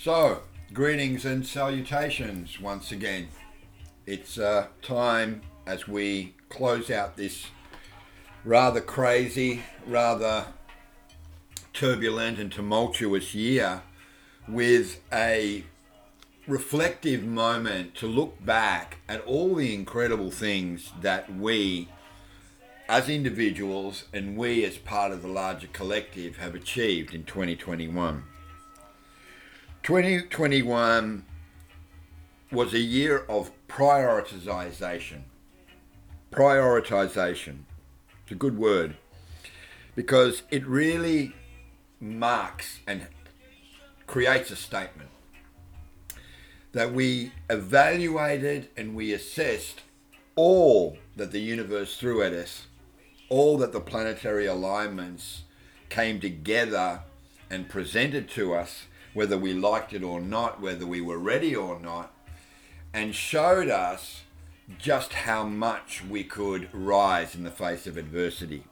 So, greetings and salutations once again. It's uh, time as we close out this rather crazy, rather turbulent and tumultuous year with a reflective moment to look back at all the incredible things that we as individuals and we as part of the larger collective have achieved in 2021. 2021 was a year of prioritization. Prioritization. It's a good word because it really marks and creates a statement that we evaluated and we assessed all that the universe threw at us all that the planetary alignments came together and presented to us, whether we liked it or not, whether we were ready or not, and showed us just how much we could rise in the face of adversity.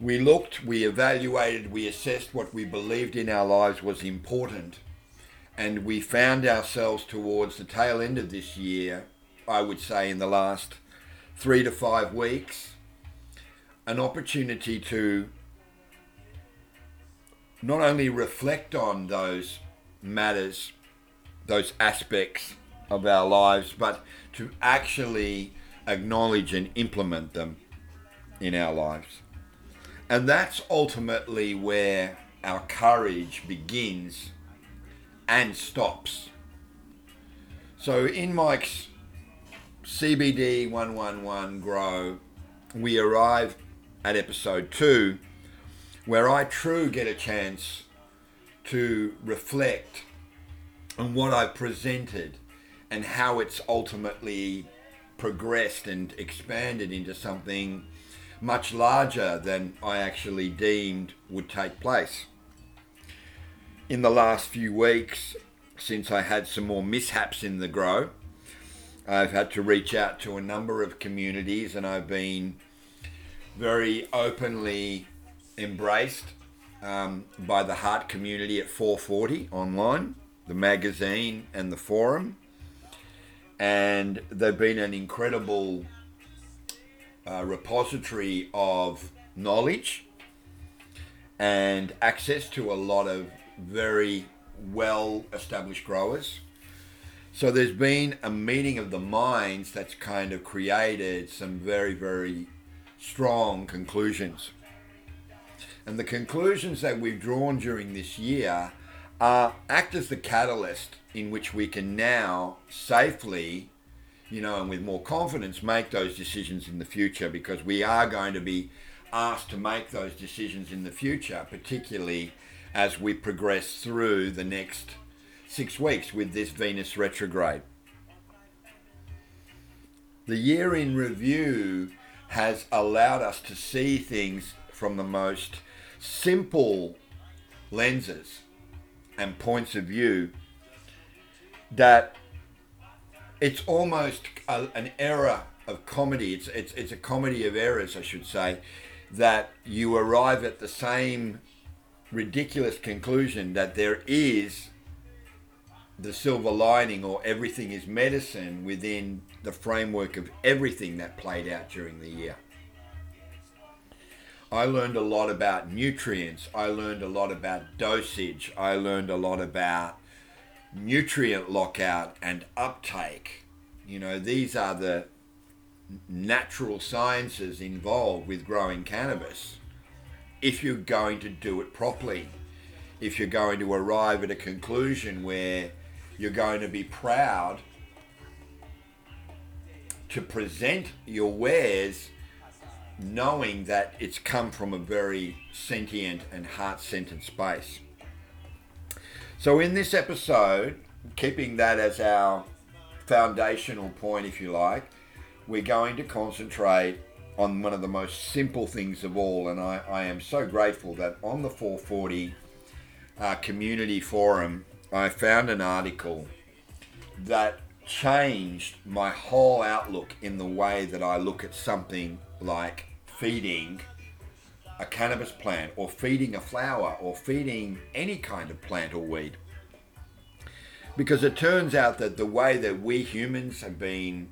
We looked, we evaluated, we assessed what we believed in our lives was important, and we found ourselves towards the tail end of this year, I would say in the last three to five weeks, an opportunity to not only reflect on those matters, those aspects of our lives, but to actually acknowledge and implement them in our lives. And that's ultimately where our courage begins and stops. So, in Mike's CBD 111 Grow, we arrive at episode two, where I true get a chance to reflect on what I've presented and how it's ultimately progressed and expanded into something much larger than I actually deemed would take place. In the last few weeks, since I had some more mishaps in the grow, I've had to reach out to a number of communities and I've been very openly embraced um, by the Heart community at 440 online, the magazine and the forum. And they've been an incredible uh, repository of knowledge and access to a lot of very well established growers so there's been a meeting of the minds that's kind of created some very, very strong conclusions. And the conclusions that we've drawn during this year act as the catalyst in which we can now safely, you know, and with more confidence make those decisions in the future because we are going to be asked to make those decisions in the future, particularly as we progress through the next six weeks with this Venus retrograde. The year in review has allowed us to see things from the most simple lenses and points of view that it's almost a, an error of comedy. It's, it's, it's a comedy of errors, I should say, that you arrive at the same ridiculous conclusion that there is the silver lining or everything is medicine within the framework of everything that played out during the year. I learned a lot about nutrients. I learned a lot about dosage. I learned a lot about nutrient lockout and uptake. You know, these are the natural sciences involved with growing cannabis if you're going to do it properly. If you're going to arrive at a conclusion where you're going to be proud to present your wares knowing that it's come from a very sentient and heart centered space. So, in this episode, keeping that as our foundational point, if you like, we're going to concentrate on one of the most simple things of all. And I, I am so grateful that on the 440 uh, community forum, I found an article that changed my whole outlook in the way that I look at something like feeding a cannabis plant or feeding a flower or feeding any kind of plant or weed. Because it turns out that the way that we humans have been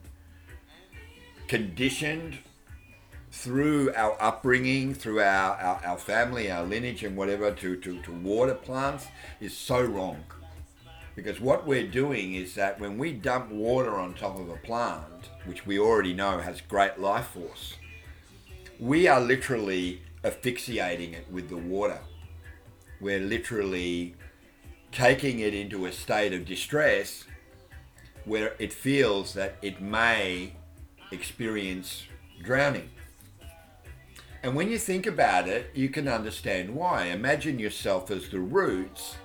conditioned through our upbringing, through our, our, our family, our lineage, and whatever to, to, to water plants is so wrong. Because what we're doing is that when we dump water on top of a plant, which we already know has great life force, we are literally asphyxiating it with the water. We're literally taking it into a state of distress where it feels that it may experience drowning. And when you think about it, you can understand why. Imagine yourself as the roots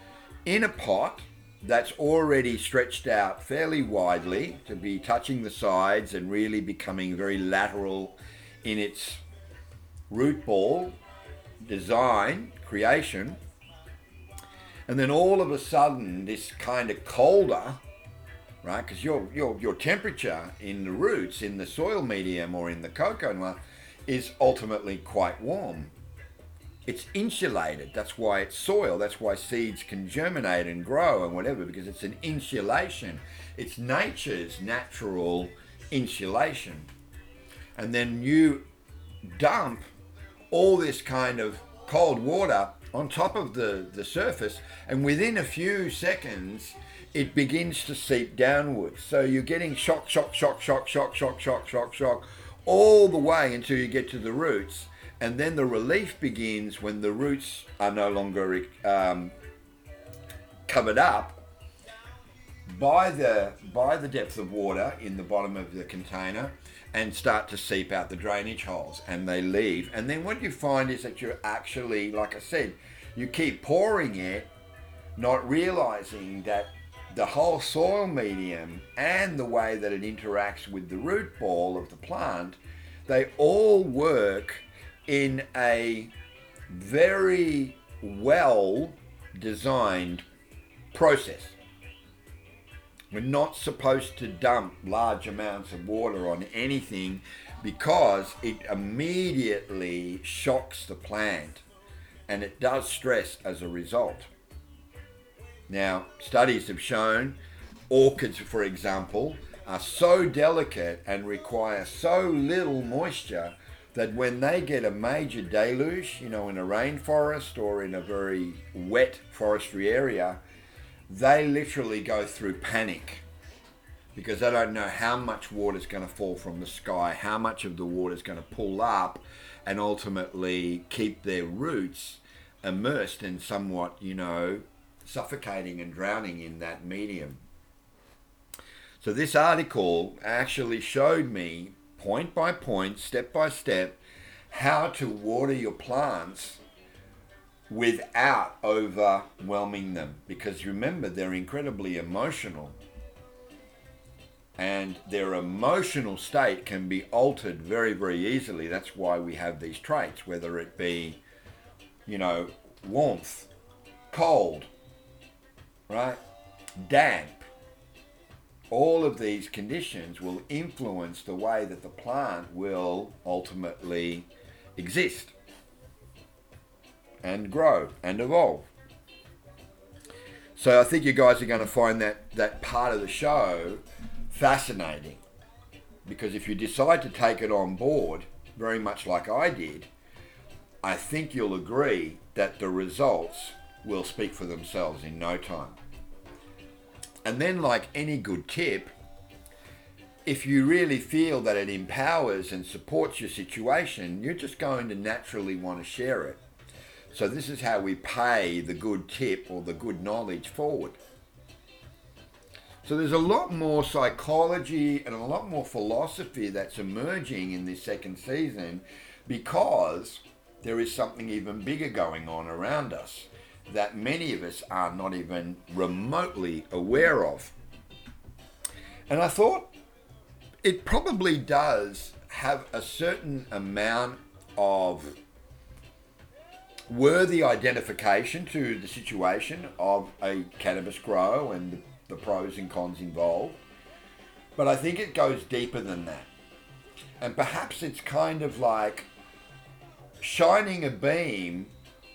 in a pot that's already stretched out fairly widely to be touching the sides and really becoming very lateral in its root ball design, creation. And then all of a sudden, this kind of colder, right? Because your, your, your temperature in the roots, in the soil medium or in the coco is ultimately quite warm. It's insulated. That's why it's soil. That's why seeds can germinate and grow and whatever, because it's an insulation. It's nature's natural insulation. And then you dump all this kind of cold water on top of the, the surface, and within a few seconds, it begins to seep downwards. So you're getting shock, shock, shock, shock, shock, shock, shock, shock, shock, all the way until you get to the roots. And then the relief begins when the roots are no longer um, covered up by the by the depth of water in the bottom of the container and start to seep out the drainage holes and they leave and then what you find is that you're actually like i said you keep pouring it not realizing that the whole soil medium and the way that it interacts with the root ball of the plant, they all work in a very well designed process. We're not supposed to dump large amounts of water on anything because it immediately shocks the plant and it does stress as a result. Now, studies have shown orchids, for example, are so delicate and require so little moisture that when they get a major deluge, you know, in a rainforest or in a very wet forestry area, they literally go through panic because they don't know how much water is going to fall from the sky, how much of the water is going to pull up, and ultimately keep their roots immersed in somewhat, you know, suffocating and drowning in that medium. So this article actually showed me point by point, step by step, how to water your plants without overwhelming them. Because remember, they're incredibly emotional. And their emotional state can be altered very, very easily. That's why we have these traits, whether it be, you know, warmth, cold, right? Damp. All of these conditions will influence the way that the plant will ultimately exist and grow and evolve. So I think you guys are going to find that, that part of the show fascinating because if you decide to take it on board, very much like I did, I think you'll agree that the results will speak for themselves in no time. And then, like any good tip, if you really feel that it empowers and supports your situation, you're just going to naturally want to share it. So, this is how we pay the good tip or the good knowledge forward. So, there's a lot more psychology and a lot more philosophy that's emerging in this second season because there is something even bigger going on around us that many of us are not even remotely aware of. And I thought it probably does have a certain amount of worthy identification to the situation of a cannabis grow and the, the pros and cons involved. But I think it goes deeper than that. And perhaps it's kind of like shining a beam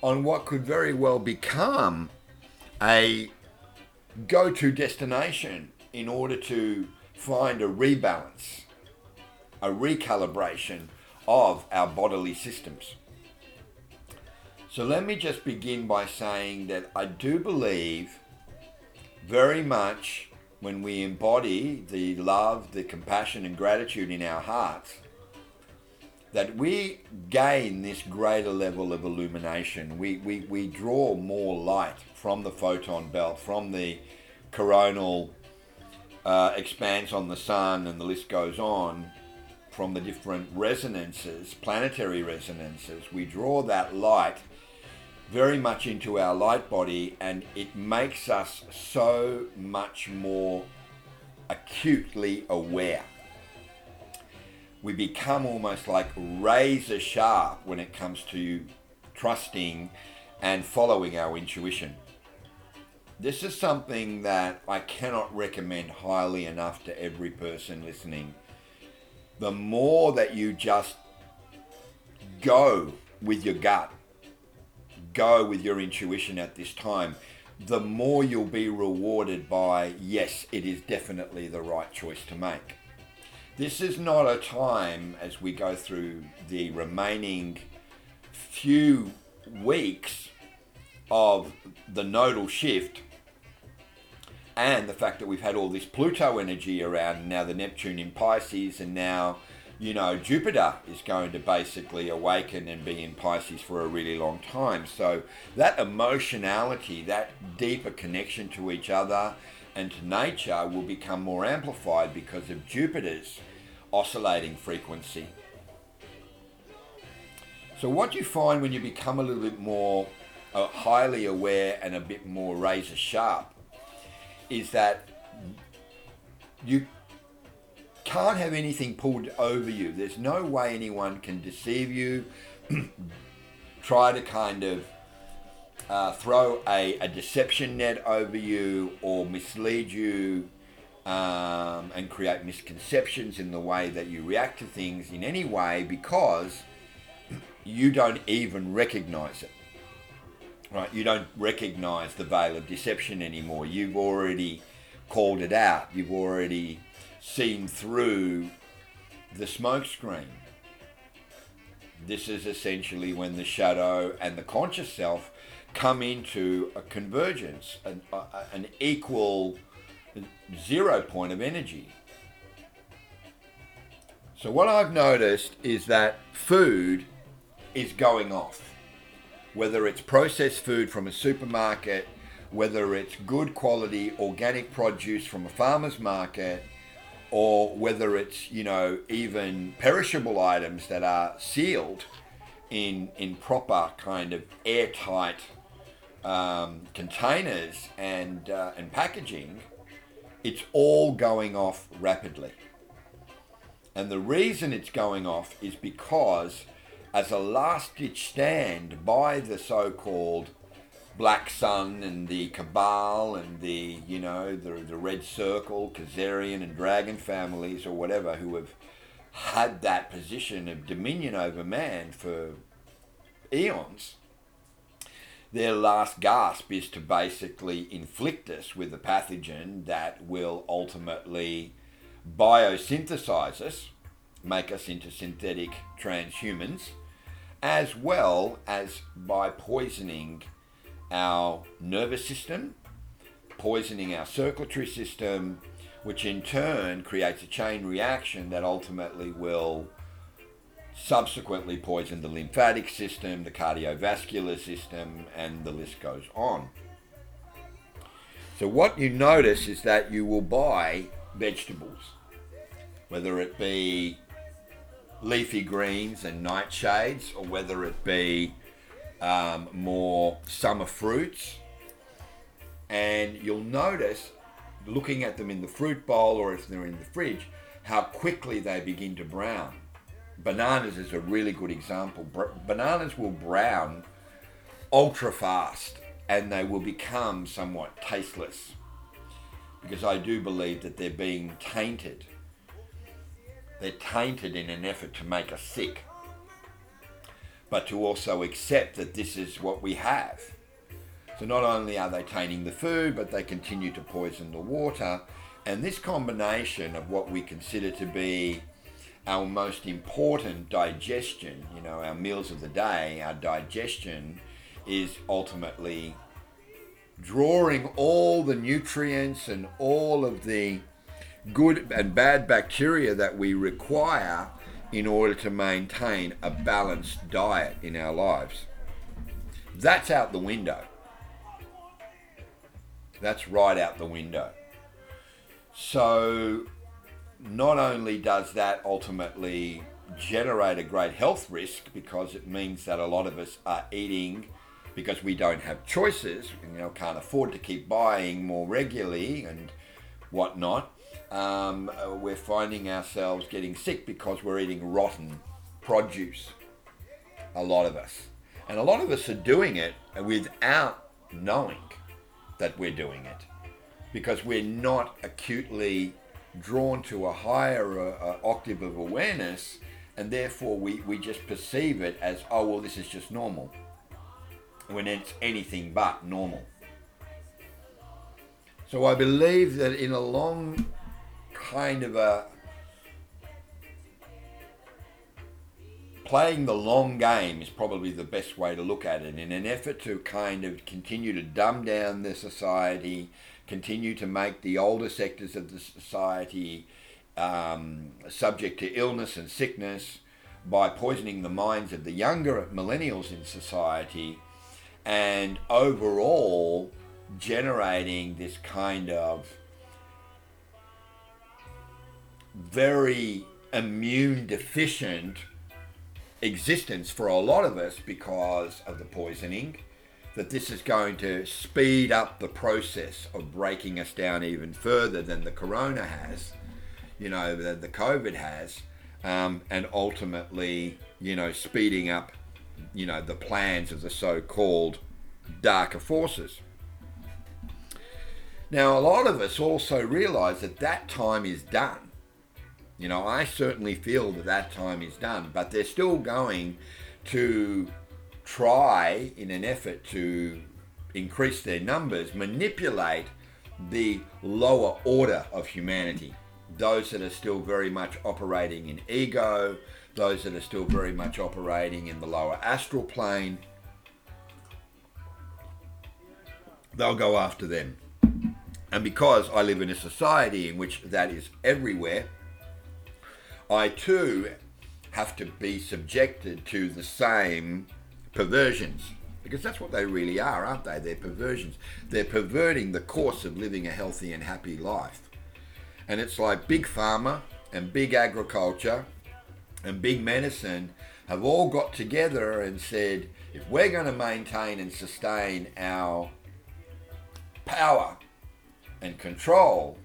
on what could very well become a go to destination in order to find a rebalance, a recalibration of our bodily systems. So let me just begin by saying that I do believe very much when we embody the love, the compassion, and gratitude in our hearts, that we gain this greater level of illumination. We, we, we draw more light from the photon belt, from the coronal uh, expanse on the sun, and the list goes on, from the different resonances, planetary resonances. We draw that light very much into our light body and it makes us so much more acutely aware. We become almost like razor sharp when it comes to trusting and following our intuition. This is something that I cannot recommend highly enough to every person listening. The more that you just go with your gut go with your intuition at this time, the more you'll be rewarded by, yes, it is definitely the right choice to make. This is not a time as we go through the remaining few weeks of the nodal shift and the fact that we've had all this Pluto energy around now the Neptune in Pisces and now you know, Jupiter is going to basically awaken and be in Pisces for a really long time. So that emotionality, that deeper connection to each other and to nature will become more amplified because of Jupiter's oscillating frequency. So what you find when you become a little bit more uh, highly aware and a bit more razor sharp is that you can't have anything pulled over you. There's no way anyone can deceive you, try to kind of uh, throw a, a deception net over you or mislead you um, and create misconceptions in the way that you react to things in any way because you don't even recognize it. Right? You don't recognize the veil of deception anymore. You've already called it out. You've already seen through the smokescreen. This is essentially when the shadow and the conscious self come into a convergence, an, a, an equal zero point of energy. So, what I've noticed is that food is going off. Whether it's processed food from a supermarket, whether it's good quality organic produce from a farmer's market, or whether it's you know even perishable items that are sealed in in proper kind of airtight um, containers and uh, and packaging, it's all going off rapidly. And the reason it's going off is because, as a last ditch stand by the so called Black Sun and the Cabal and the, you know, the, the Red Circle, Khazarian and Dragon families or whatever who have had that position of dominion over man for eons, their last gasp is to basically inflict us with a pathogen that will ultimately biosynthesize us, make us into synthetic transhumans, as well as by poisoning our nervous system, poisoning our circulatory system, which in turn creates a chain reaction that ultimately will subsequently poison the lymphatic system, the cardiovascular system, and the list goes on. So, what you notice is that you will buy vegetables, whether it be leafy greens and nightshades, or whether it be um, more summer fruits. And you'll notice, looking at them in the fruit bowl or if they're in the fridge, how quickly they begin to brown. Bananas is a really good example. bananas will brown ultra fast and they will become somewhat tasteless because I do believe that they're being tainted. They're tainted in an effort to make us sick. But to also accept that this is what we have. So not only are they tainting the food, but they continue to poison the water. And this combination of what we consider to be our most important digestion, you know, our meals of the day, our digestion is ultimately drawing all the nutrients and all of the good and bad bacteria that we require in order to maintain a balanced diet in our lives. That's out the window. That's right out the window. So, not only does that ultimately generate a great health risk because it means that a lot of us are eating because we don't have choices, you know, can't afford to keep buying more regularly and whatnot. Um, we're finding ourselves getting sick because we're eating rotten produce. A lot of us. And a lot of us are doing it without knowing that we're doing it because we're not acutely drawn to a higher uh, octave of awareness and therefore we, we just perceive it as, oh, well, this is just normal when it's anything but normal. So I believe that in a long kind of a playing the long game is probably the best way to look at it. In an effort to kind of continue to dumb down the society, continue to make the older sectors of the society um, subject to illness and sickness by poisoning the minds of the younger millennials in society and overall generating this kind of very immune deficient existence for a lot of us because of the poisoning that this is going to speed up the process of breaking us down even further than the corona has you know that the covid has um, and ultimately you know speeding up you know, the plans of the so-called darker forces. Now, a lot of us also realize that that time is done. You know, I certainly feel that that time is done, but they're still going to try, in an effort to increase their numbers, manipulate the lower order of humanity. Those that are still very much operating in ego, those that are still very much operating in the lower astral plane, they'll go after them. And because I live in a society in which that is everywhere, I too have to be subjected to the same perversions. Because that's what they really are, aren't they? They're perversions. They're perverting the course of living a healthy and happy life. And it's like big pharma and big agriculture and big medicine have all got together and said, if we're going to maintain and sustain our power and control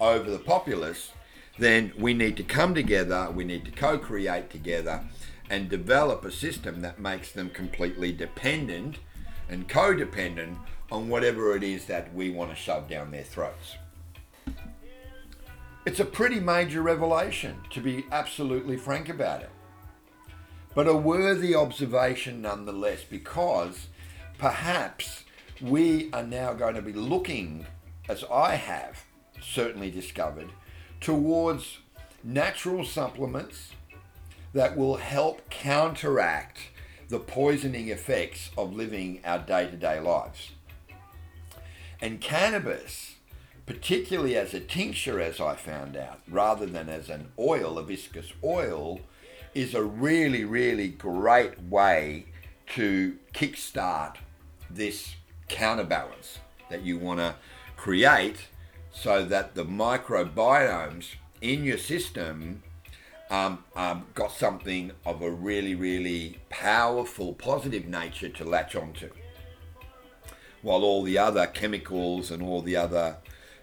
over the populace, then we need to come together, we need to co create together and develop a system that makes them completely dependent and codependent on whatever it is that we want to shove down their throats. It's a pretty major revelation, to be absolutely frank about it. But a worthy observation nonetheless, because perhaps we are now going to be looking, as I have certainly discovered, towards natural supplements that will help counteract the poisoning effects of living our day to day lives. And cannabis particularly as a tincture, as I found out, rather than as an oil, a viscous oil, is a really, really great way to kickstart this counterbalance that you want to create so that the microbiomes in your system um, um, got something of a really, really powerful, positive nature to latch onto. While all the other chemicals and all the other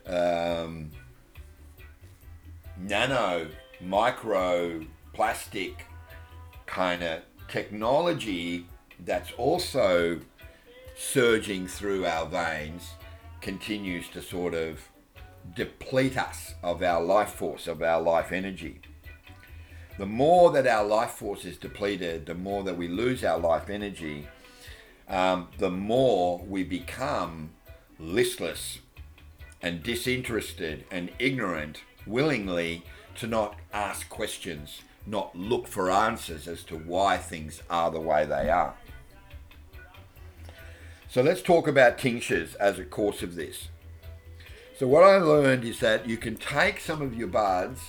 um, nano, micro, plastic kind of technology that's also surging through our veins continues to sort of deplete us of our life force, of our life energy. the more that our life force is depleted, the more that we lose our life energy, um, the more we become listless and disinterested and ignorant, willingly to not ask questions, not look for answers as to why things are the way they are. So let's talk about tinctures as a course of this. So what I learned is that you can take some of your buds,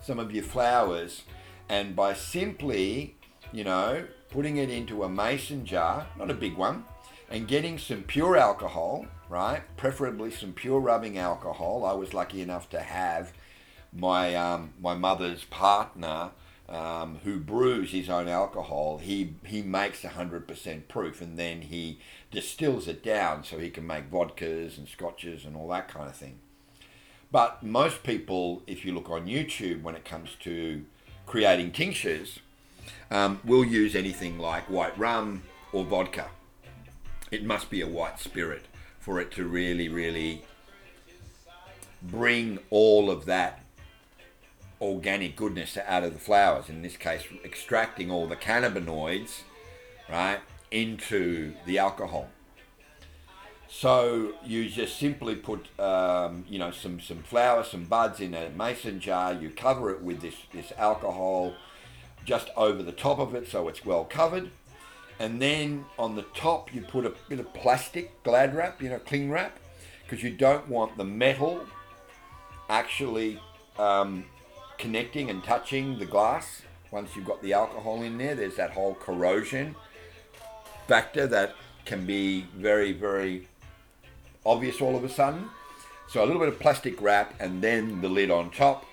some of your flowers, and by simply, you know, putting it into a mason jar, not a big one, and getting some pure alcohol, right? Preferably some pure rubbing alcohol. I was lucky enough to have my um, my mother's partner um, who brews his own alcohol. He he makes hundred percent proof, and then he distills it down so he can make vodkas and scotches and all that kind of thing. But most people, if you look on YouTube, when it comes to creating tinctures um, will use anything like white rum or vodka. It must be a white spirit for it to really, really bring all of that organic goodness out of the flowers. In this case, extracting all the cannabinoids, right, into the alcohol. So you just simply put, um, you know, some, some flowers, some buds in a mason jar. You cover it with this, this alcohol just over the top of it so it's well covered. And then on the top you put a bit of plastic glad wrap, you know, cling wrap, because you don't want the metal actually um, connecting and touching the glass once you've got the alcohol in there. There's that whole corrosion factor that can be very, very obvious all of a sudden. So a little bit of plastic wrap and then the lid on top.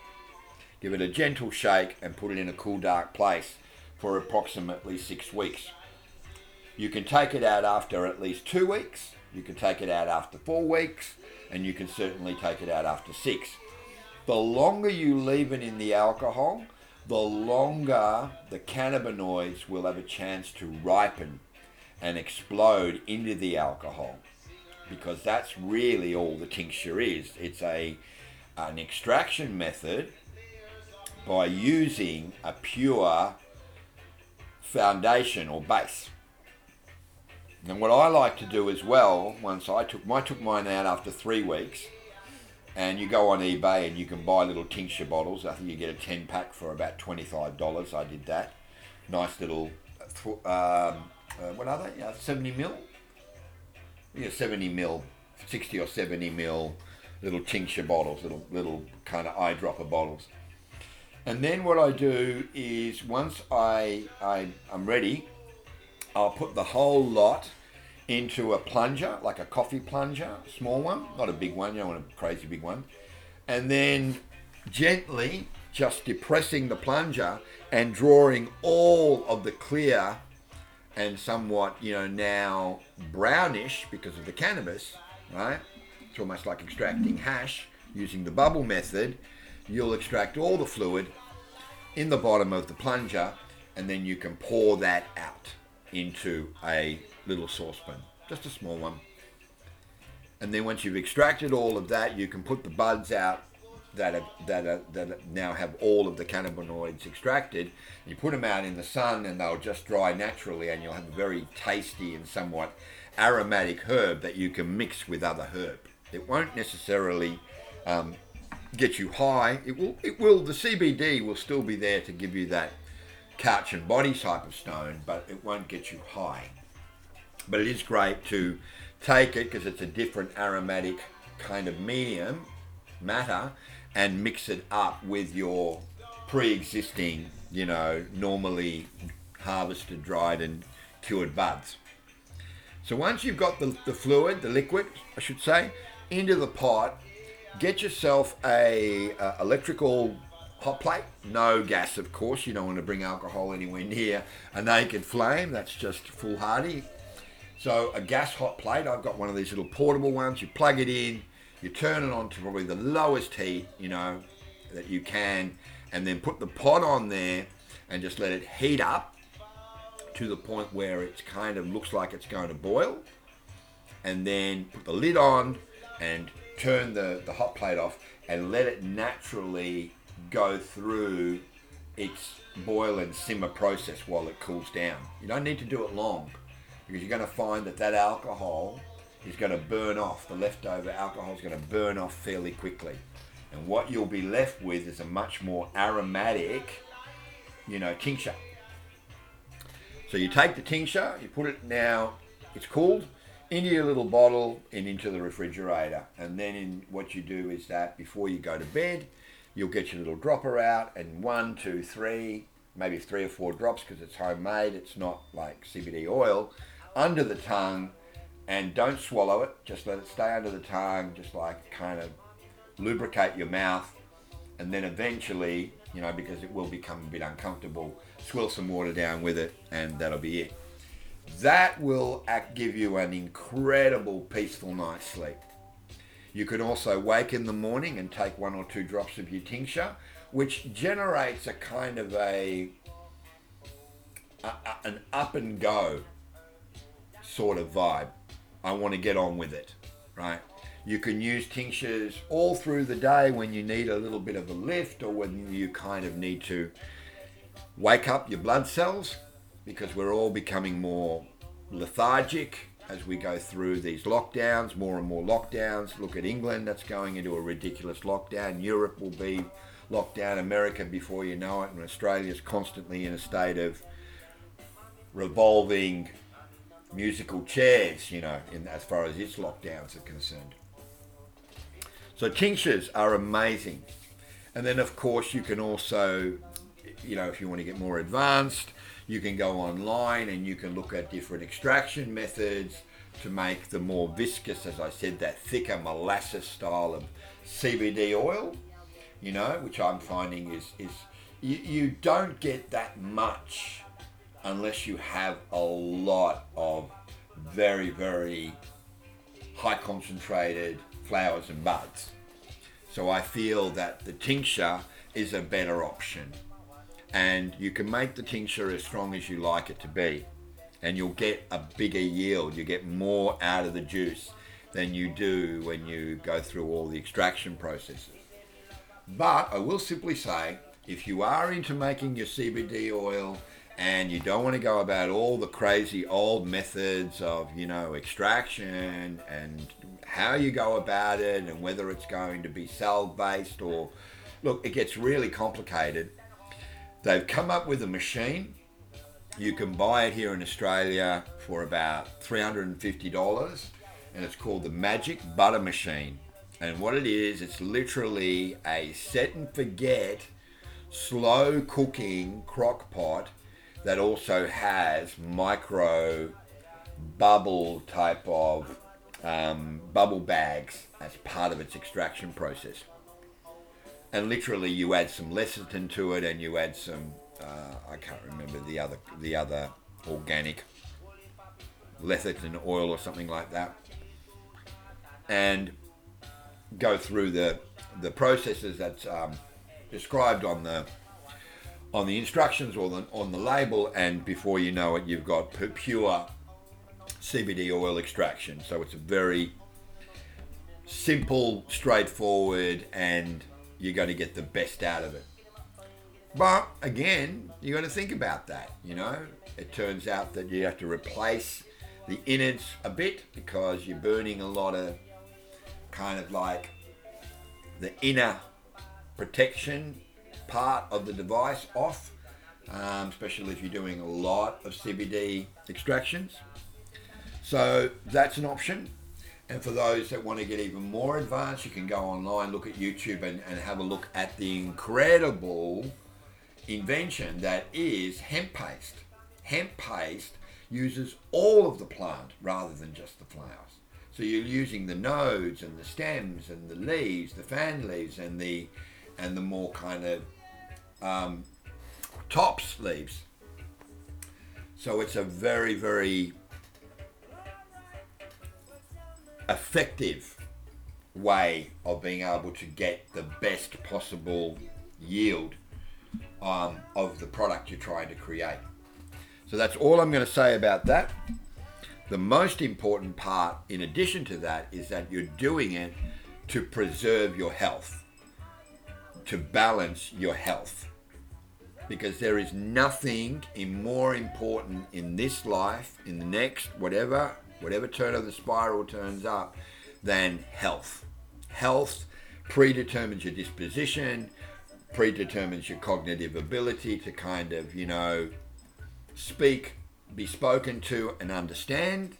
Give it a gentle shake and put it in a cool dark place for approximately six weeks. You can take it out after at least two weeks. You can take it out after four weeks and you can certainly take it out after six. The longer you leave it in the alcohol, the longer the cannabinoids will have a chance to ripen and explode into the alcohol because that's really all the tincture is. It's a an extraction method by using a pure foundation or base. And what I like to do as well, once I took I took mine out after three weeks, and you go on eBay and you can buy little tincture bottles. I think you get a ten pack for about twenty five dollars. I did that. Nice little, um, uh, what are they? Uh, Seventy mil you know, 70 mil, 60 or 70 mil little tincture bottles, little little kind of eyedropper bottles. And then what I do is once I, I I'm ready, I'll put the whole lot into a plunger, like a coffee plunger, small one, not a big one, you don't want a crazy big one. And then gently just depressing the plunger and drawing all of the clear and somewhat, you know, now brownish because of the cannabis, right? It's almost like extracting hash using the bubble method. You'll extract all the fluid in the bottom of the plunger and then you can pour that out into a little saucepan, just a small one. And then once you've extracted all of that, you can put the buds out that are, that are, that now have all of the cannabinoids extracted. You put them out in the sun, and they'll just dry naturally, and you'll have a very tasty and somewhat aromatic herb that you can mix with other herb. It won't necessarily um, get you high. It will. It will. The CBD will still be there to give you that couch and body type of stone, but it won't get you high. But it is great to take it because it's a different aromatic kind of medium matter and mix it up with your pre-existing, you know, normally harvested, dried and cured buds. So once you've got the, the fluid, the liquid, I should say, into the pot, get yourself a, a electrical hot plate. No gas, of course. You don't want to bring alcohol anywhere near a naked flame. That's just foolhardy. So a gas hot plate. I've got one of these little portable ones. You plug it in you turn it on to probably the lowest heat, you know, that you can, and then put the pot on there and just let it heat up to the point where it kind of looks like it's going to boil. And then put the lid on and turn the, the hot plate off and let it naturally go through its boil and simmer process while it cools down. You don't need to do it long because you're going to find that that alcohol is going to burn off. The leftover alcohol is going to burn off fairly quickly. And what you'll be left with is a much more aromatic, you know, tincture. So you take the tincture, you put it now, it's cooled, into your little bottle and into the refrigerator. And then in, what you do is that before you go to bed, you'll get your little dropper out and one, two, three, maybe three or four drops because it's homemade. It's not like CBD oil under the tongue and don't swallow it. Just let it stay under the tongue, just like kind of lubricate your mouth. And then eventually, you know, because it will become a bit uncomfortable, swill some water down with it and that'll be it. That will give you an incredible peaceful night's sleep. You can also wake in the morning and take one or two drops of your tincture, which generates a kind of a, a, a an up and go sort of vibe. I want to get on with it, right? You can use tinctures all through the day when you need a little bit of a lift or when you kind of need to wake up your blood cells because we're all becoming more lethargic as we go through these lockdowns, more and more lockdowns. Look at England, that's going into a ridiculous lockdown. Europe will be locked down, America before you know it, and Australia's constantly in a state of revolving musical chairs, you know, in, as far as its lockdowns are concerned. So tinctures are amazing. And then, of course, you can also, you know, if you want to get more advanced, you can go online and you can look at different extraction methods to make the more viscous, as I said, that thicker molasses style of CBD oil, you know, which I'm finding is, is you, you don't get that much unless you have a lot of very, very high concentrated flowers and buds. So I feel that the tincture is a better option. And you can make the tincture as strong as you like it to be. And you'll get a bigger yield. You get more out of the juice than you do when you go through all the extraction processes. But i will simply say if you are into making your cbd oil and you don't want to go about all the crazy old methods of you know extraction and how you go about it and whether it's going to be cell based or look it gets really complicated They've come up with a machine. You can buy it here in Australia for about $350 and it's called the Magic Butter Machine. And what it is, it's literally a set and forget slow cooking crock pot that also has micro bubble type of um, bubble bags as part of its extraction process. And literally you add some lecithin to it, and you add some uh, I can't remember the other the other organic lecithin oil or something like that, and go through the the processes that's um, described on the on the instructions or the, on the label, and before you know it, you've got pure CBD oil extraction. So it's a very simple, straightforward, and you're going to get the best out of it. But again, you got to think about that. You know, it turns out that you have to replace the innards a bit because you're burning a lot of kind of like the inner protection part of the device off, um, especially if you're doing a lot of CBD extractions. So that's an option. And for those that want to get even more advanced, you can go online, look at YouTube, and, and have a look at the incredible invention that is hemp paste. Hemp paste uses all of the plant rather than just the flowers. So you're using the nodes and the stems and the leaves, the fan leaves, and the and the more kind of um, tops leaves. So it's a very very effective way of being able to get the best possible yield um, of the product you're trying to create. So that's all I'm going to say about that. The most important part, in addition to that, is that you're doing it to preserve your health, to balance your health. because there is nothing in more important in this life, in the next, whatever, whatever turn of the spiral turns up, than health. Health predetermines your disposition, predetermines your cognitive ability to kind of, you know, speak, be spoken to, and understand.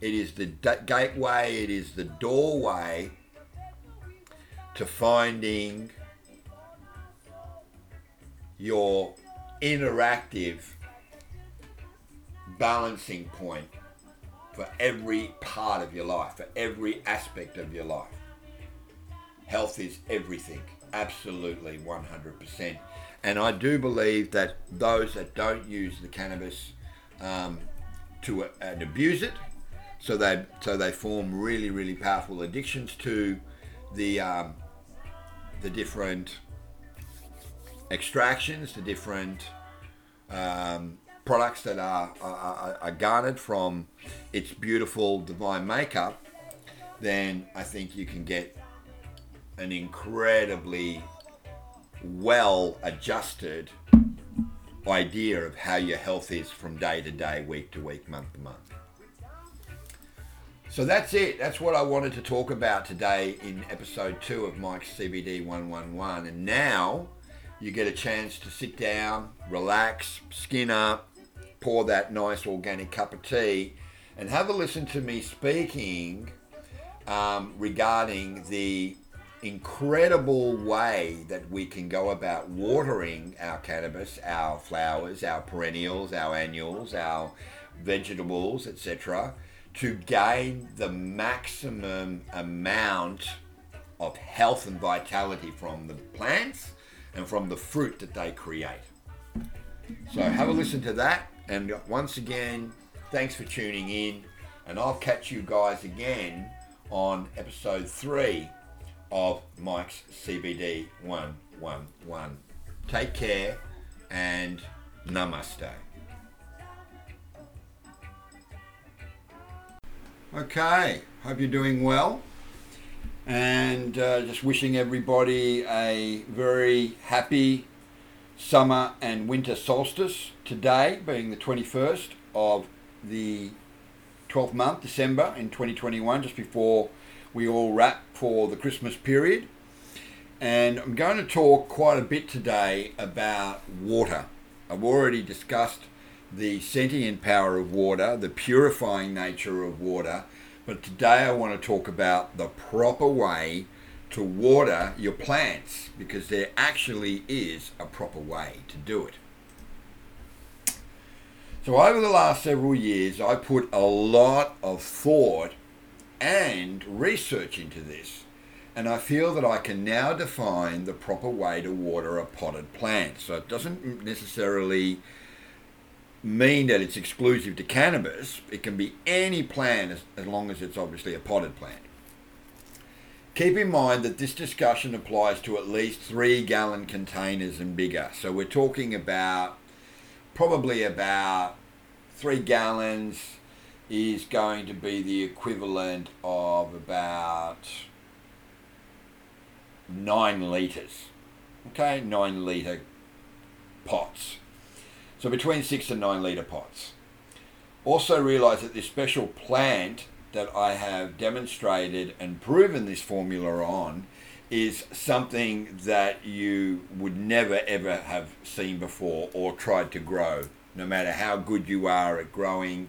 It is the gateway, it is the doorway to finding your interactive balancing point for every part of your life, for every aspect of your life. Health is everything, absolutely 100%. And I do believe that those that don't use the cannabis um, to uh, and abuse it, so they so they form really really powerful addictions to the um, the different extractions, the different um, products that are, are, are garnered from its beautiful divine makeup, then I think you can get an incredibly well adjusted idea of how your health is from day to day, week to week, month to month. So that's it. That's what I wanted to talk about today in episode two of Mike's CBD 111. And now you get a chance to sit down, relax, skin up, pour that nice organic cup of tea, and have a listen to me speaking um, regarding the incredible way that we can go about watering our cannabis, our flowers, our perennials, our annuals, our vegetables, etc to gain the maximum amount of health and vitality from the plants and from the fruit that they create. So have a listen to that. And once again, thanks for tuning in. And I'll catch you guys again on episode three of Mike's CBD 111. Take care and namaste. Okay, hope you're doing well. And uh, just wishing everybody a very happy summer and winter solstice today, being the 21st of the 12th month, December in 2021, just before we all wrap for the Christmas period. And I'm going to talk quite a bit today about water. I've already discussed the sentient power of water, the purifying nature of water. But today I want to talk about the proper way to water your plants because there actually is a proper way to do it. So, over the last several years, I put a lot of thought and research into this, and I feel that I can now define the proper way to water a potted plant. So, it doesn't necessarily mean that it's exclusive to cannabis. It can be any plant as, as long as it's obviously a potted plant. Keep in mind that this discussion applies to at least three gallon containers and bigger. So we're talking about probably about three gallons is going to be the equivalent of about nine litres. Okay, nine litre pots. So between six and nine litre pots. Also realise that this special plant that I have demonstrated and proven this formula on is something that you would never ever have seen before or tried to grow, no matter how good you are at growing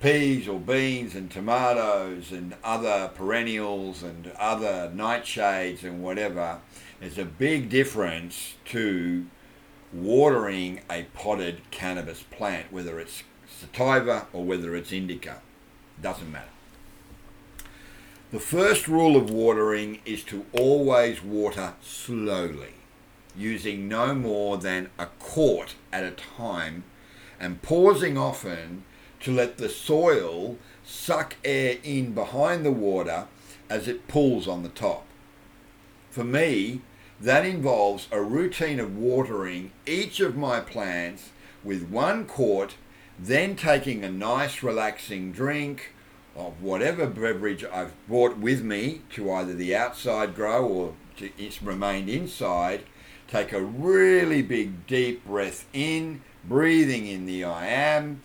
peas or beans and tomatoes and other perennials and other nightshades and whatever. There's a big difference to watering a potted cannabis plant, whether it's sativa or whether it's indica. Doesn't matter. The first rule of watering is to always water slowly, using no more than a quart at a time and pausing often to let the soil suck air in behind the water as it pulls on the top. For me, that involves a routine of watering each of my plants with one quart, then taking a nice relaxing drink of whatever beverage I've brought with me to either the outside grow or to it's remained inside Take a really big deep breath in, breathing in the I am.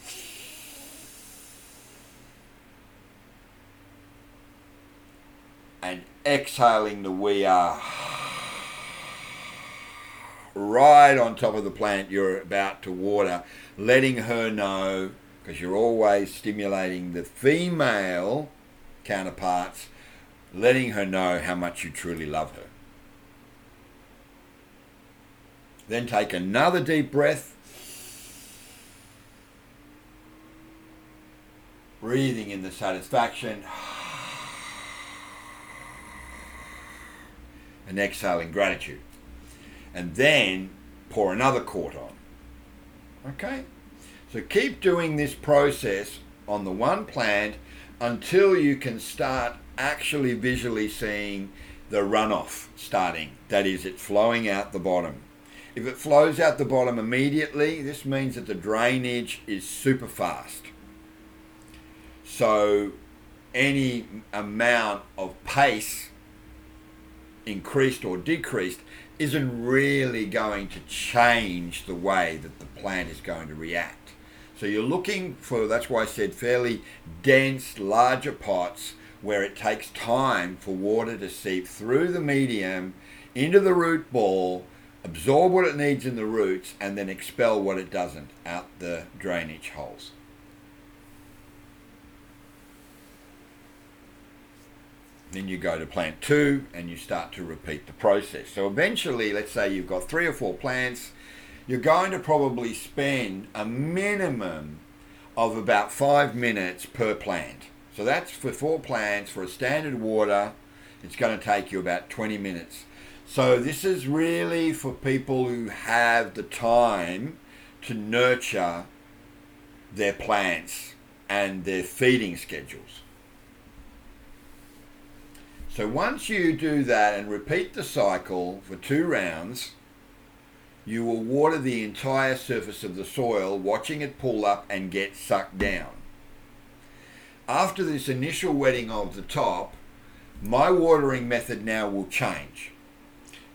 And exhaling the we are right on top of the plant you're about to water, letting her know, because you're always stimulating the female counterparts, letting her know how much you truly love her. Then take another deep breath. Breathing in the satisfaction. And exhaling gratitude and then pour another quart on. Okay? So keep doing this process on the one plant until you can start actually visually seeing the runoff starting. That is, it flowing out the bottom. If it flows out the bottom immediately, this means that the drainage is super fast. So any amount of pace increased or decreased isn't really going to change the way that the plant is going to react. So you're looking for, that's why I said fairly dense, larger pots where it takes time for water to seep through the medium into the root ball, absorb what it needs in the roots, and then expel what it doesn't out the drainage holes. Then you go to plant two and you start to repeat the process. So eventually, let's say you've got three or four plants, you're going to probably spend a minimum of about five minutes per plant. So that's for four plants for a standard water. It's going to take you about 20 minutes. So this is really for people who have the time to nurture their plants and their feeding schedules. So once you do that and repeat the cycle for two rounds, you will water the entire surface of the soil, watching it pull up and get sucked down. After this initial wetting of the top, my watering method now will change.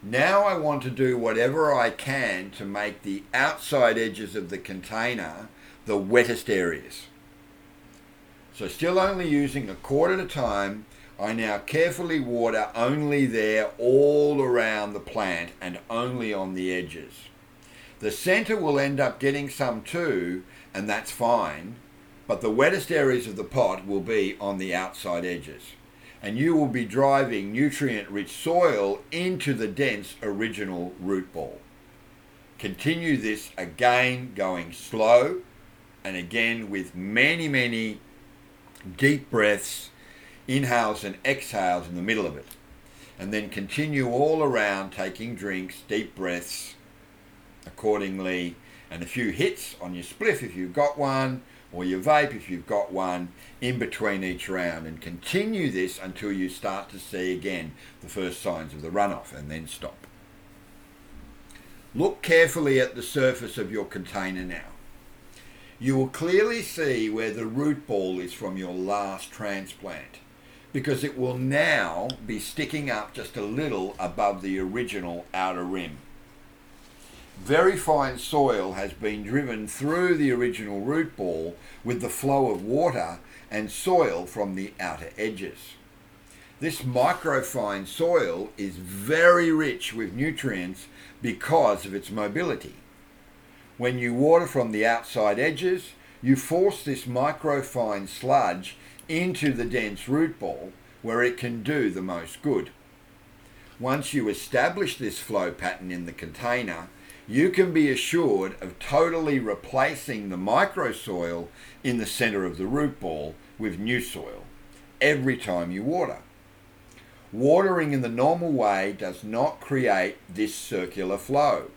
Now I want to do whatever I can to make the outside edges of the container the wettest areas. So still only using a quart at a time I now carefully water only there all around the plant and only on the edges. The center will end up getting some too, and that's fine, but the wettest areas of the pot will be on the outside edges. And you will be driving nutrient rich soil into the dense original root ball. Continue this again, going slow, and again with many, many deep breaths inhales and exhales in the middle of it. And then continue all around taking drinks, deep breaths accordingly, and a few hits on your spliff if you've got one, or your vape if you've got one, in between each round. And continue this until you start to see again the first signs of the runoff, and then stop. Look carefully at the surface of your container now. You will clearly see where the root ball is from your last transplant because it will now be sticking up just a little above the original outer rim. Very fine soil has been driven through the original root ball with the flow of water and soil from the outer edges. This microfine soil is very rich with nutrients because of its mobility. When you water from the outside edges, you force this microfine sludge into the dense root ball where it can do the most good. Once you establish this flow pattern in the container, you can be assured of totally replacing the microsoil in the center of the root ball with new soil every time you water. Watering in the normal way does not create this circular flow,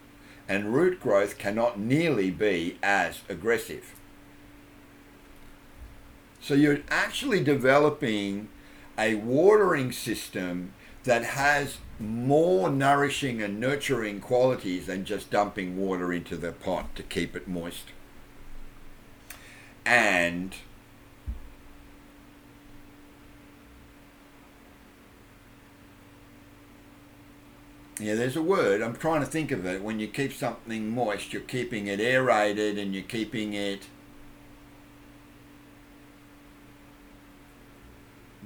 and root growth cannot nearly be as aggressive. So you're actually developing a watering system that has more nourishing and nurturing qualities than just dumping water into the pot to keep it moist. And Yeah, there's a word. I'm trying to think of it. When you keep something moist, you're keeping it aerated and you're keeping it.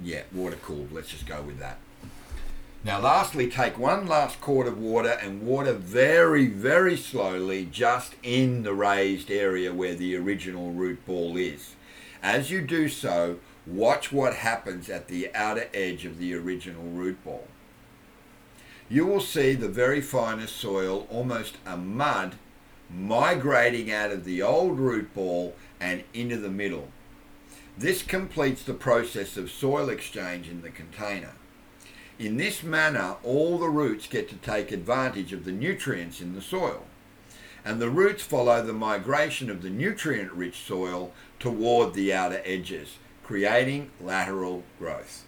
Yeah, water cooled. Let's just go with that. Now, lastly, take one last quart of water and water very, very slowly just in the raised area where the original root ball is. As you do so, watch what happens at the outer edge of the original root ball. You will see the very finest soil, almost a mud, migrating out of the old root ball and into the middle. This completes the process of soil exchange in the container. In this manner, all the roots get to take advantage of the nutrients in the soil, and the roots follow the migration of the nutrient rich soil toward the outer edges, creating lateral growth.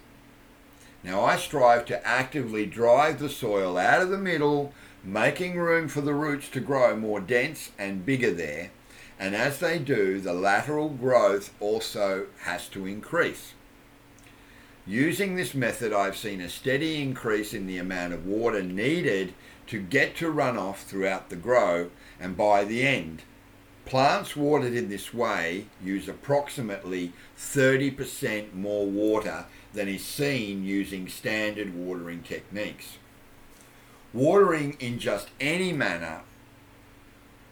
Now, I strive to actively drive the soil out of the middle, making room for the roots to grow more dense and bigger there, and as they do, the lateral growth also has to increase. Using this method, I've seen a steady increase in the amount of water needed to get to runoff throughout the grow, and by the end, plants watered in this way use approximately 30% more water than is seen using standard watering techniques. Watering in just any manner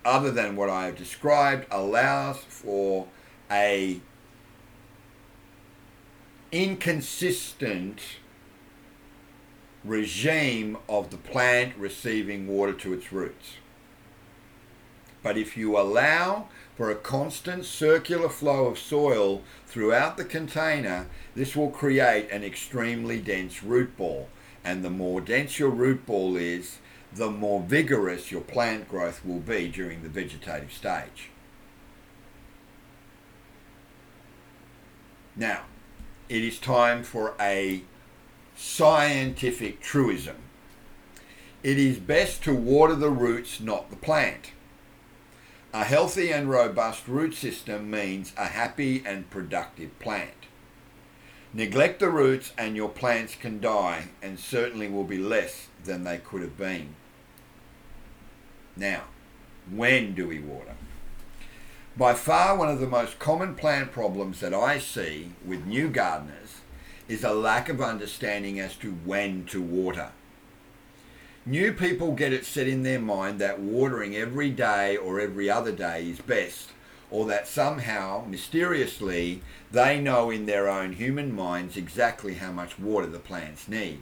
other than what I have described allows for a inconsistent regime of the plant receiving water to its roots. But if you allow for a constant circular flow of soil throughout the container, this will create an extremely dense root ball. And the more dense your root ball is, the more vigorous your plant growth will be during the vegetative stage. Now, it is time for a scientific truism. It is best to water the roots, not the plant. A healthy and robust root system means a happy and productive plant. Neglect the roots and your plants can die and certainly will be less than they could have been. Now, when do we water? By far, one of the most common plant problems that I see with new gardeners is a lack of understanding as to when to water. New people get it set in their mind that watering every day or every other day is best, or that somehow, mysteriously, they know in their own human minds exactly how much water the plants need.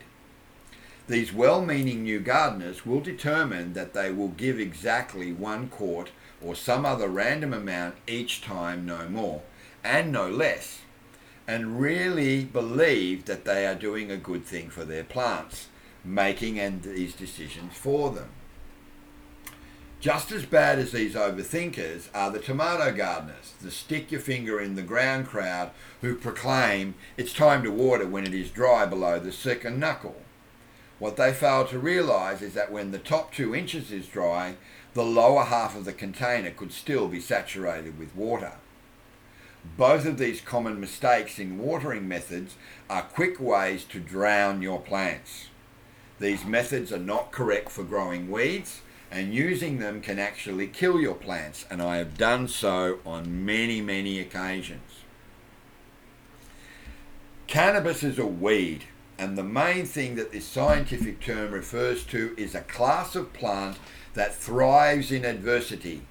These well meaning new gardeners will determine that they will give exactly one quart or some other random amount each time, no more, and no less, and really believe that they are doing a good thing for their plants, making and these decisions for them. Just as bad as these overthinkers are the tomato gardeners, the stick your finger in the ground crowd who proclaim it's time to water when it is dry below the second knuckle. What they fail to realise is that when the top two inches is dry, the lower half of the container could still be saturated with water. Both of these common mistakes in watering methods are quick ways to drown your plants. These methods are not correct for growing weeds and using them can actually kill your plants and I have done so on many, many occasions. Cannabis is a weed and the main thing that this scientific term refers to is a class of plant that thrives in adversity.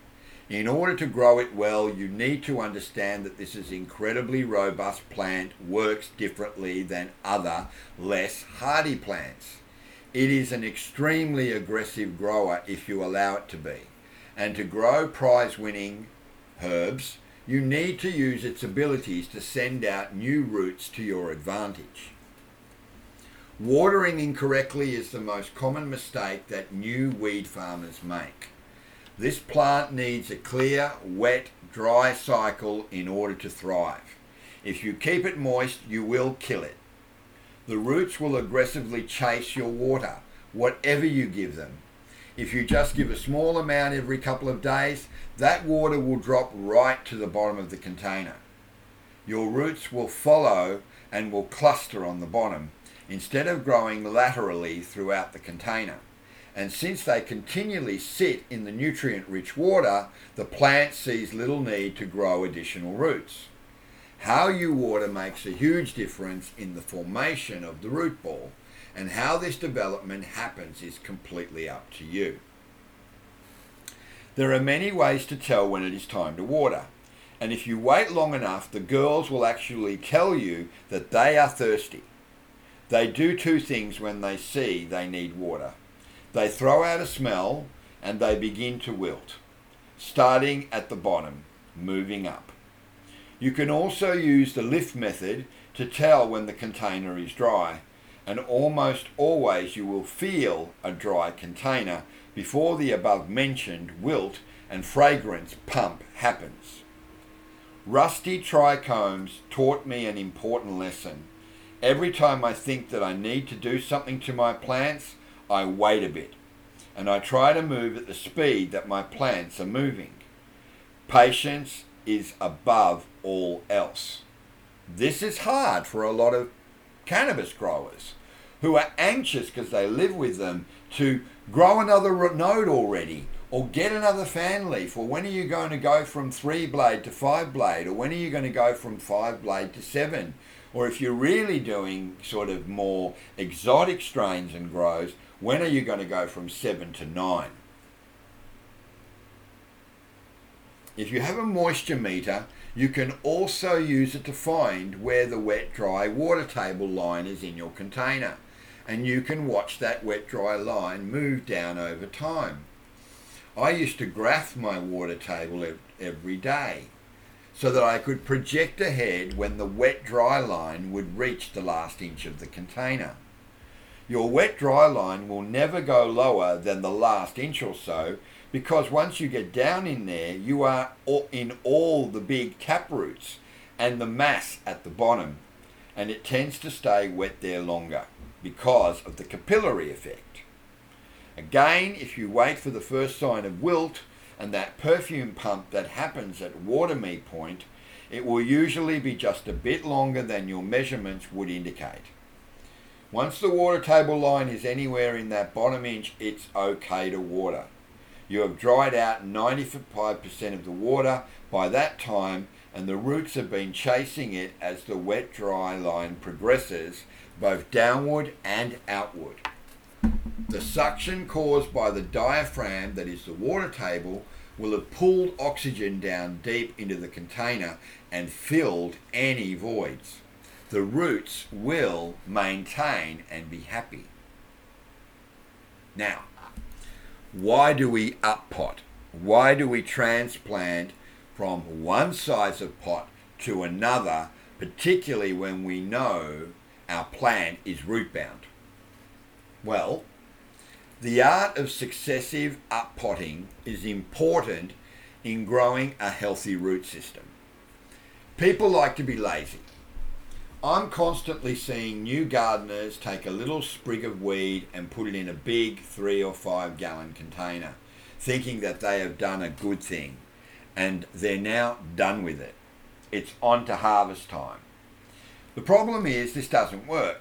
In order to grow it well, you need to understand that this is incredibly robust plant works differently than other less hardy plants. It is an extremely aggressive grower if you allow it to be. And to grow prize winning herbs, you need to use its abilities to send out new roots to your advantage. Watering incorrectly is the most common mistake that new weed farmers make. This plant needs a clear, wet, dry cycle in order to thrive. If you keep it moist, you will kill it. The roots will aggressively chase your water, whatever you give them. If you just give a small amount every couple of days, that water will drop right to the bottom of the container. Your roots will follow and will cluster on the bottom instead of growing laterally throughout the container. And since they continually sit in the nutrient rich water, the plant sees little need to grow additional roots. How you water makes a huge difference in the formation of the root ball, and how this development happens is completely up to you. There are many ways to tell when it is time to water, and if you wait long enough, the girls will actually tell you that they are thirsty. They do two things when they see they need water. They throw out a smell and they begin to wilt, starting at the bottom, moving up. You can also use the lift method to tell when the container is dry, and almost always you will feel a dry container before the above mentioned wilt and fragrance pump happens. Rusty trichomes taught me an important lesson. Every time I think that I need to do something to my plants, I wait a bit and I try to move at the speed that my plants are moving. Patience is above all else. This is hard for a lot of cannabis growers who are anxious because they live with them to grow another node already or get another fan leaf or when are you going to go from three blade to five blade or when are you going to go from five blade to seven or if you're really doing sort of more exotic strains and grows when are you going to go from 7 to 9? If you have a moisture meter, you can also use it to find where the wet-dry water table line is in your container. And you can watch that wet-dry line move down over time. I used to graph my water table every day so that I could project ahead when the wet-dry line would reach the last inch of the container. Your wet dry line will never go lower than the last inch or so because once you get down in there, you are in all the big tap roots and the mass at the bottom, and it tends to stay wet there longer because of the capillary effect. Again, if you wait for the first sign of wilt and that perfume pump that happens at water me point, it will usually be just a bit longer than your measurements would indicate. Once the water table line is anywhere in that bottom inch, it's okay to water. You have dried out 95% of the water by that time and the roots have been chasing it as the wet dry line progresses both downward and outward. The suction caused by the diaphragm that is the water table will have pulled oxygen down deep into the container and filled any voids the roots will maintain and be happy. Now, why do we up pot? Why do we transplant from one size of pot to another, particularly when we know our plant is root bound? Well, the art of successive uppotting is important in growing a healthy root system. People like to be lazy. I'm constantly seeing new gardeners take a little sprig of weed and put it in a big three or five gallon container, thinking that they have done a good thing and they're now done with it. It's on to harvest time. The problem is this doesn't work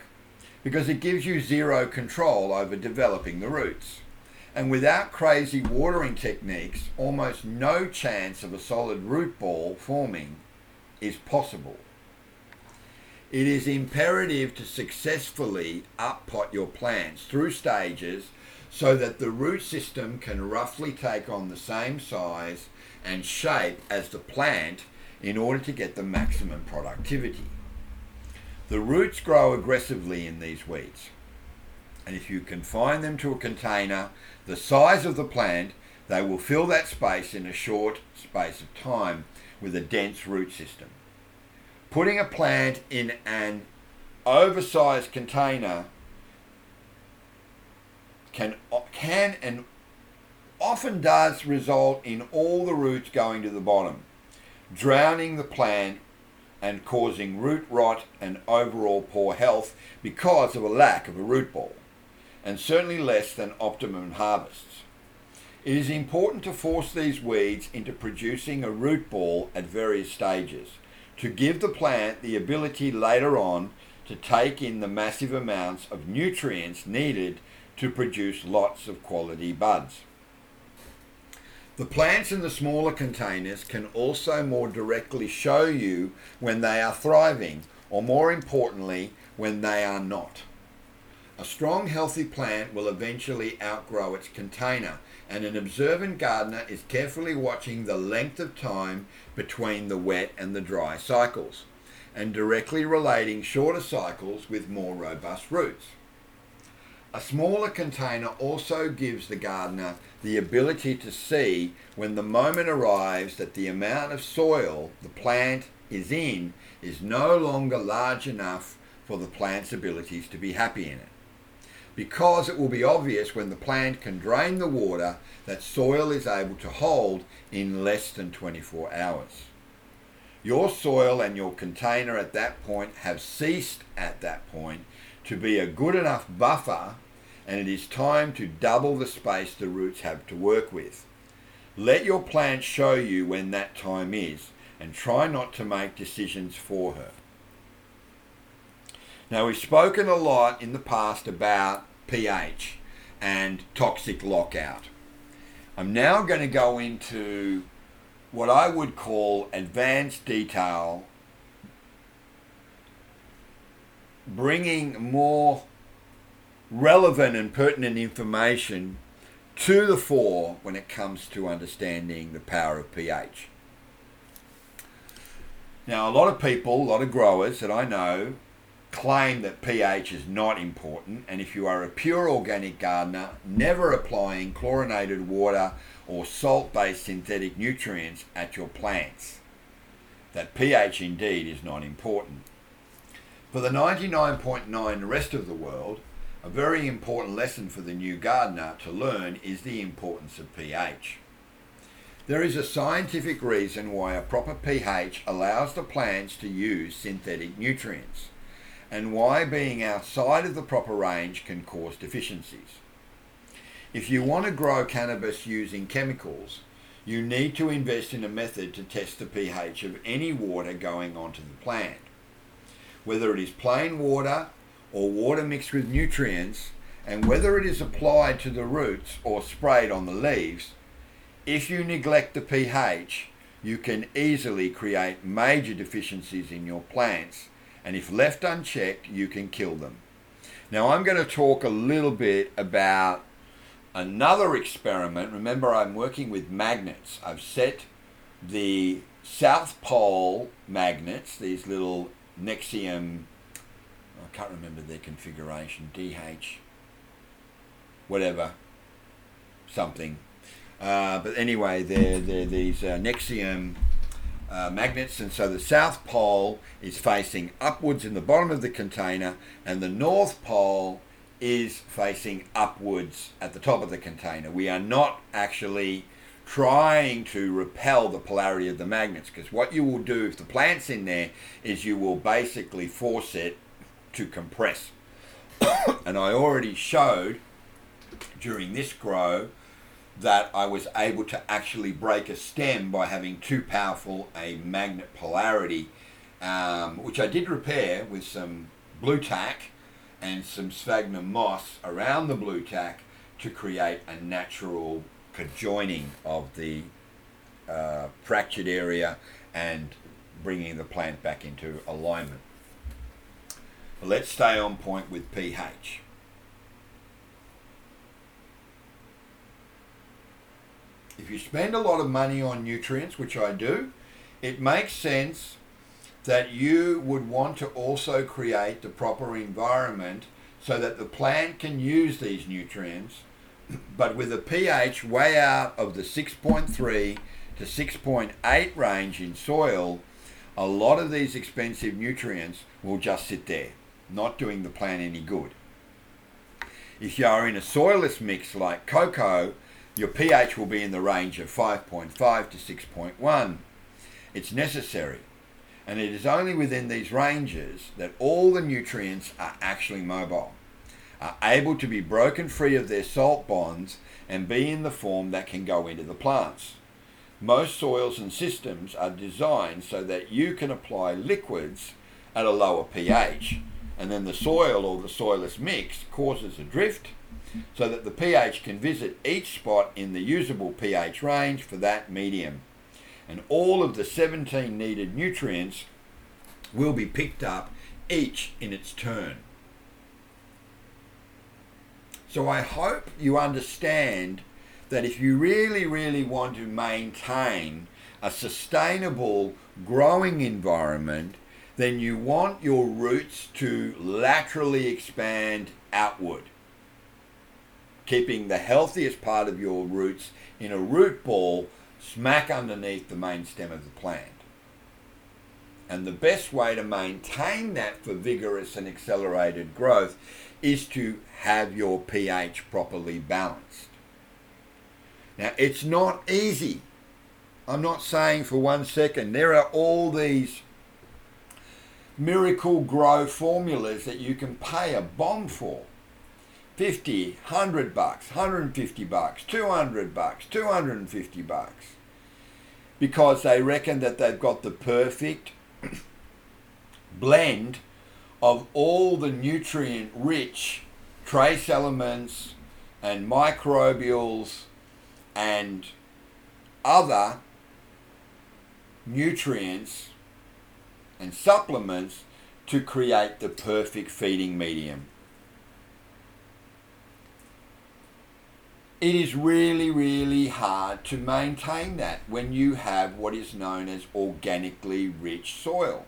because it gives you zero control over developing the roots. And without crazy watering techniques, almost no chance of a solid root ball forming is possible. It is imperative to successfully uppot your plants through stages so that the root system can roughly take on the same size and shape as the plant in order to get the maximum productivity. The roots grow aggressively in these weeds, and if you confine them to a container the size of the plant, they will fill that space in a short space of time with a dense root system. Putting a plant in an oversized container can can and often does result in all the roots going to the bottom, drowning the plant and causing root rot and overall poor health because of a lack of a root ball, and certainly less than optimum harvests. It is important to force these weeds into producing a root ball at various stages to give the plant the ability later on to take in the massive amounts of nutrients needed to produce lots of quality buds. The plants in the smaller containers can also more directly show you when they are thriving, or more importantly, when they are not. A strong, healthy plant will eventually outgrow its container, and an observant gardener is carefully watching the length of time between the wet and the dry cycles, and directly relating shorter cycles with more robust roots. A smaller container also gives the gardener the ability to see when the moment arrives that the amount of soil the plant is in is no longer large enough for the plant's abilities to be happy in it. Because it will be obvious when the plant can drain the water that soil is able to hold in less than 24 hours. Your soil and your container at that point have ceased at that point to be a good enough buffer and it is time to double the space the roots have to work with. Let your plant show you when that time is and try not to make decisions for her. Now, we've spoken a lot in the past about pH and toxic lockout. I'm now going to go into what I would call advanced detail, bringing more relevant and pertinent information to the fore when it comes to understanding the power of pH. Now, a lot of people, a lot of growers that I know, claim that pH is not important, and if you are a pure organic gardener, never applying chlorinated water or salt based synthetic nutrients at your plants. That pH indeed is not important. For the 99.9 rest of the world, a very important lesson for the new gardener to learn is the importance of pH. There is a scientific reason why a proper pH allows the plants to use synthetic nutrients, and why being outside of the proper range can cause deficiencies. If you want to grow cannabis using chemicals, you need to invest in a method to test the pH of any water going onto the plant. Whether it is plain water or water mixed with nutrients, and whether it is applied to the roots or sprayed on the leaves, if you neglect the pH, you can easily create major deficiencies in your plants, and if left unchecked, you can kill them. Now, I'm going to talk a little bit about another experiment. Remember, I'm working with magnets. I've set the South Pole magnets, these little Nexium can't remember their configuration, DH, whatever, something. Uh, but anyway, they're, they're these uh, Nexium uh, magnets, and so the south pole is facing upwards in the bottom of the container, and the north pole is facing upwards at the top of the container. We are not actually trying to repel the polarity of the magnets because what you will do if the plant's in there is you will basically force it to compress. and I already showed during this grow that I was able to actually break a stem by having too powerful a magnet polarity, um, which I did repair with some Blu Tack and some sphagnum moss around the Blu Tack to create a natural conjoining of the uh, fractured area and bringing the plant back into alignment. Let's stay on point with pH. If you spend a lot of money on nutrients, which I do, it makes sense that you would want to also create the proper environment so that the plant can use these nutrients, but with a pH way out of the 6.3 to 6.8 range in soil, a lot of these expensive nutrients will just sit there not doing the plant any good. If you are in a soilless mix like coco, your pH will be in the range of 5.5 to 6.1. It's necessary, and it is only within these ranges that all the nutrients are actually mobile, are able to be broken free of their salt bonds and be in the form that can go into the plants. Most soils and systems are designed so that you can apply liquids at a lower pH and then the soil or the soilless mix causes a drift so that the pH can visit each spot in the usable pH range for that medium. And all of the 17 needed nutrients will be picked up each in its turn. So I hope you understand that if you really, really want to maintain a sustainable growing environment, then you want your roots to laterally expand outward, keeping the healthiest part of your roots in a root ball smack underneath the main stem of the plant. And the best way to maintain that for vigorous and accelerated growth is to have your pH properly balanced. Now, it's not easy. I'm not saying for one second. There are all these Miracle-Gro formulas that you can pay a bomb for. 50, 100 bucks, 150 bucks, 200 bucks, 250 bucks. Because they reckon that they've got the perfect blend of all the nutrient rich trace elements and microbials and other nutrients and supplements to create the perfect feeding medium. It is really, really hard to maintain that when you have what is known as organically rich soil.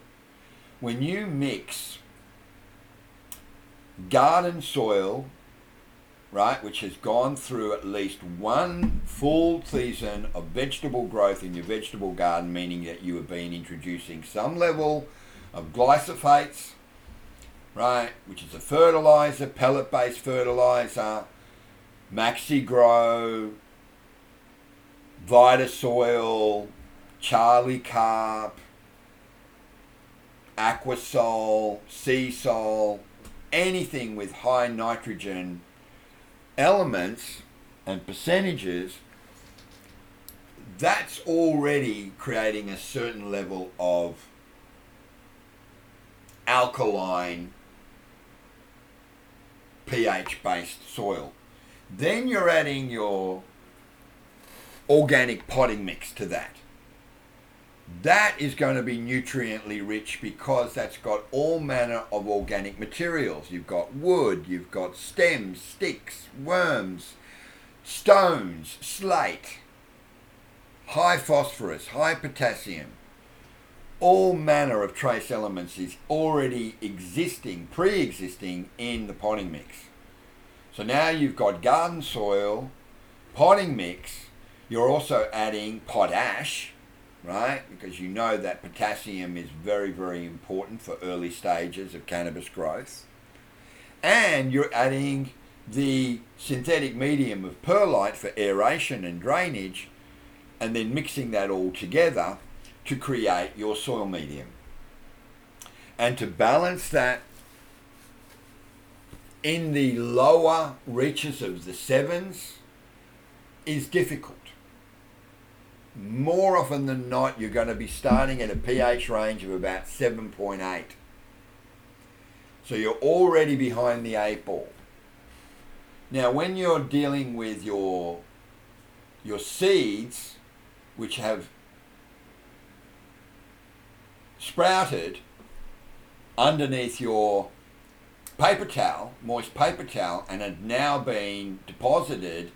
When you mix garden soil right, which has gone through at least one full season of vegetable growth in your vegetable garden, meaning that you have been introducing some level of glyphosates, right, which is a fertilizer, pellet based fertilizer, Maxi-Gro, Vita Soil, Charlie Carp, Aquasol, Seasol, anything with high nitrogen elements and percentages, that's already creating a certain level of alkaline pH based soil. Then you're adding your organic potting mix to that. That is going to be nutriently rich because that's got all manner of organic materials. You've got wood, you've got stems, sticks, worms, stones, slate, high phosphorus, high potassium. All manner of trace elements is already existing, pre existing in the potting mix. So now you've got garden soil, potting mix, you're also adding potash right? Because you know that potassium is very, very important for early stages of cannabis growth. And you're adding the synthetic medium of perlite for aeration and drainage, and then mixing that all together to create your soil medium. And to balance that in the lower reaches of the sevens is difficult more often than not, you're going to be starting at a pH range of about 7.8. So you're already behind the eight ball. Now, when you're dealing with your your seeds, which have sprouted underneath your paper towel, moist paper towel, and have now been deposited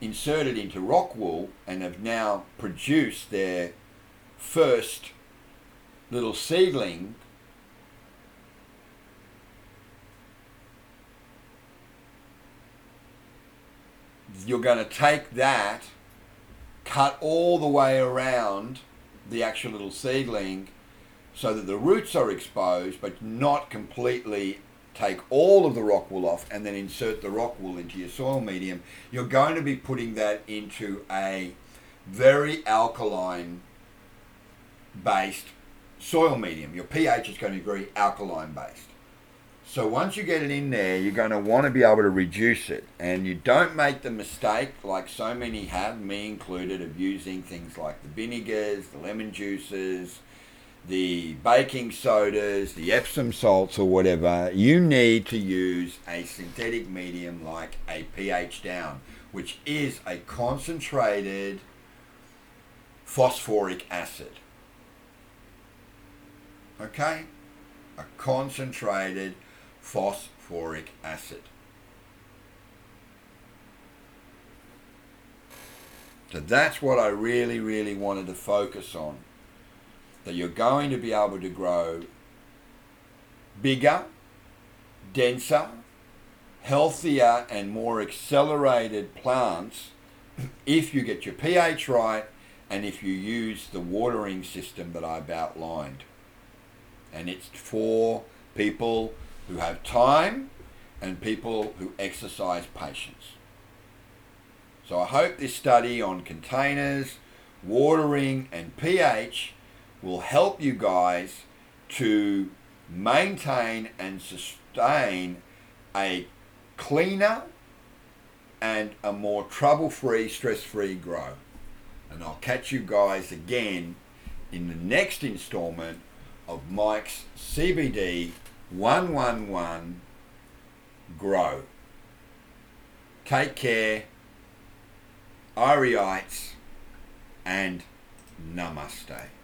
inserted into rock wool and have now produced their first little seedling. You're going to take that cut all the way around the actual little seedling so that the roots are exposed but not completely take all of the rock wool off and then insert the rock wool into your soil medium, you're going to be putting that into a very alkaline based soil medium. Your pH is going to be very alkaline based. So once you get it in there, you're going to want to be able to reduce it. And you don't make the mistake, like so many have, me included, of using things like the vinegars, the lemon juices, the baking sodas, the Epsom salts, or whatever, you need to use a synthetic medium like a pH down, which is a concentrated phosphoric acid. Okay? A concentrated phosphoric acid. So that's what I really, really wanted to focus on. That you're going to be able to grow bigger, denser, healthier, and more accelerated plants if you get your pH right and if you use the watering system that I've outlined. And it's for people who have time and people who exercise patience. So I hope this study on containers, watering and pH will help you guys to maintain and sustain a cleaner and a more trouble-free, stress-free grow. And I'll catch you guys again in the next installment of Mike's CBD 111 Grow. Take care. Ariites and Namaste.